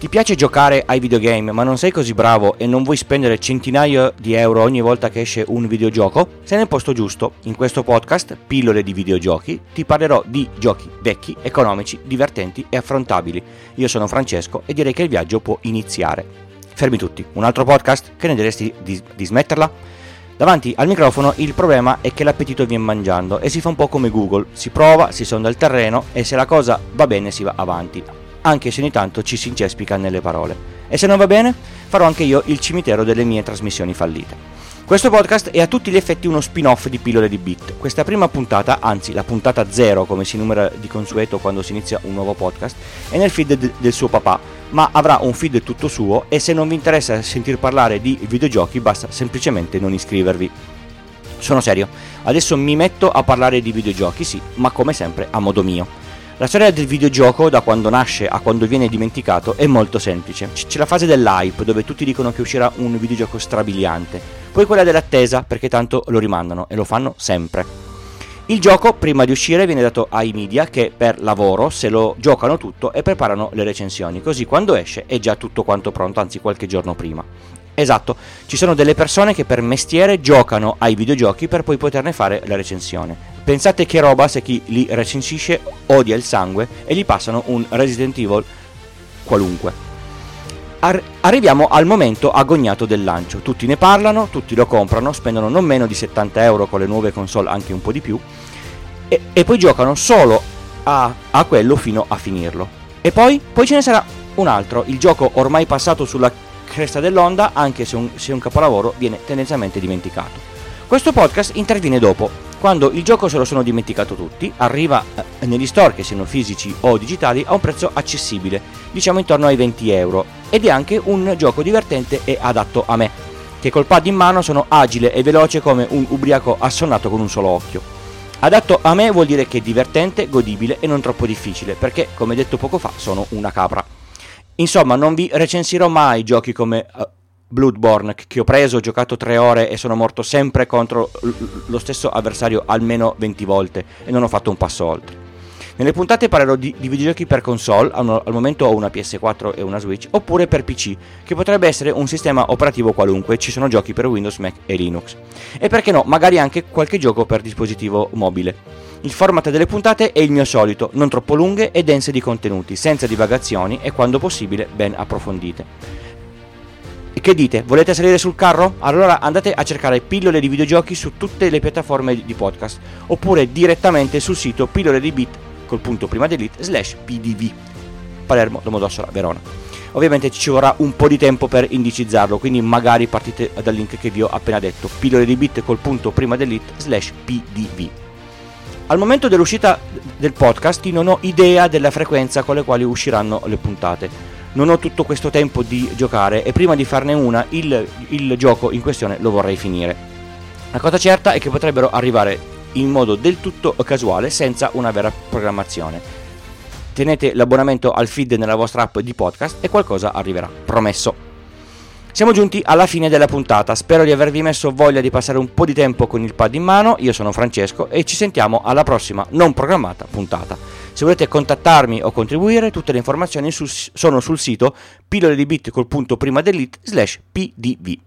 Ti piace giocare ai videogame ma non sei così bravo e non vuoi spendere centinaia di euro ogni volta che esce un videogioco? Sei nel posto giusto. In questo podcast, Pillole di videogiochi, ti parlerò di giochi vecchi, economici, divertenti e affrontabili. Io sono Francesco e direi che il viaggio può iniziare. Fermi tutti, un altro podcast? Che ne diresti di, di smetterla? Davanti al microfono il problema è che l'appetito viene mangiando e si fa un po' come Google, si prova, si sonda il terreno e se la cosa va bene si va avanti anche se ogni tanto ci si incespica nelle parole. E se non va bene, farò anche io il cimitero delle mie trasmissioni fallite. Questo podcast è a tutti gli effetti uno spin-off di Pillole di Bit. Questa prima puntata, anzi la puntata zero come si numera di consueto quando si inizia un nuovo podcast, è nel feed de- del suo papà, ma avrà un feed tutto suo e se non vi interessa sentir parlare di videogiochi basta semplicemente non iscrivervi. Sono serio, adesso mi metto a parlare di videogiochi, sì, ma come sempre a modo mio. La storia del videogioco, da quando nasce a quando viene dimenticato, è molto semplice. C'è la fase dell'hype, dove tutti dicono che uscirà un videogioco strabiliante, poi quella dell'attesa, perché tanto lo rimandano e lo fanno sempre. Il gioco, prima di uscire, viene dato ai media che per lavoro se lo giocano tutto e preparano le recensioni, così quando esce è già tutto quanto pronto, anzi qualche giorno prima. Esatto, ci sono delle persone che per mestiere giocano ai videogiochi per poi poterne fare la recensione. Pensate che roba se chi li recensisce odia il sangue e gli passano un Resident Evil qualunque. Ar- arriviamo al momento agognato del lancio. Tutti ne parlano, tutti lo comprano, spendono non meno di 70 euro con le nuove console, anche un po' di più, e, e poi giocano solo a, a, quello fino a finirlo. E poi, poi ce ne sarà un altro, il gioco ormai passato sulla cresta dell'onda, anche se un, se un capolavoro viene tendenzialmente dimenticato. Questo podcast interviene dopo, quando il gioco se lo sono dimenticato tutti, arriva eh, negli store che siano fisici o digitali a un prezzo accessibile, diciamo intorno ai 20 euro, ed è anche un gioco divertente e adatto a me, che col pad in mano sono agile e veloce come un ubriaco assonnato con un solo occhio. Adatto a me vuol dire che è divertente, godibile e non troppo difficile, perché come detto poco fa sono una capra. Insomma, non vi recensirò mai giochi come uh, Bloodborne che ho preso, ho giocato tre ore e sono morto sempre contro lo stesso avversario almeno 20 volte e non ho fatto un passo oltre. Nelle puntate parlerò di, di videogiochi per console, al, al, momento ho una PS4 e una Switch, oppure per PC, che potrebbe essere un sistema operativo qualunque, ci sono giochi per Windows, Mac e Linux. E perché no, magari anche qualche gioco per dispositivo mobile. Il format delle puntate è il mio solito, non troppo lunghe e dense di contenuti, senza divagazioni e quando possibile ben approfondite. Che dite? Volete salire sul carro? Allora andate a cercare pillole di videogiochi su tutte le piattaforme di podcast oppure direttamente sul sito pillole di bit col punto prima delete slash pdv Palermo, Domodossola, Verona. Ovviamente ci vorrà un po' di tempo per indicizzarlo, quindi magari partite dal link che vi ho appena detto, pillole di bit col punto prima delete slash pdv. Al momento dell'uscita del podcast non ho idea della frequenza con le quali usciranno le puntate. Non ho tutto questo tempo di giocare e prima di farne una il, il gioco in questione lo vorrei finire. La cosa certa è che potrebbero arrivare in modo del tutto casuale senza una vera programmazione. Tenete l'abbonamento al feed nella vostra app di podcast e qualcosa arriverà, promesso. Siamo giunti alla fine della puntata, spero di avervi messo voglia di passare un po' di tempo con il pad in mano, io sono Francesco e ci sentiamo alla prossima non programmata puntata. Se volete contattarmi o contribuire, tutte le informazioni sul, sono sul sito pillole di bit col punto.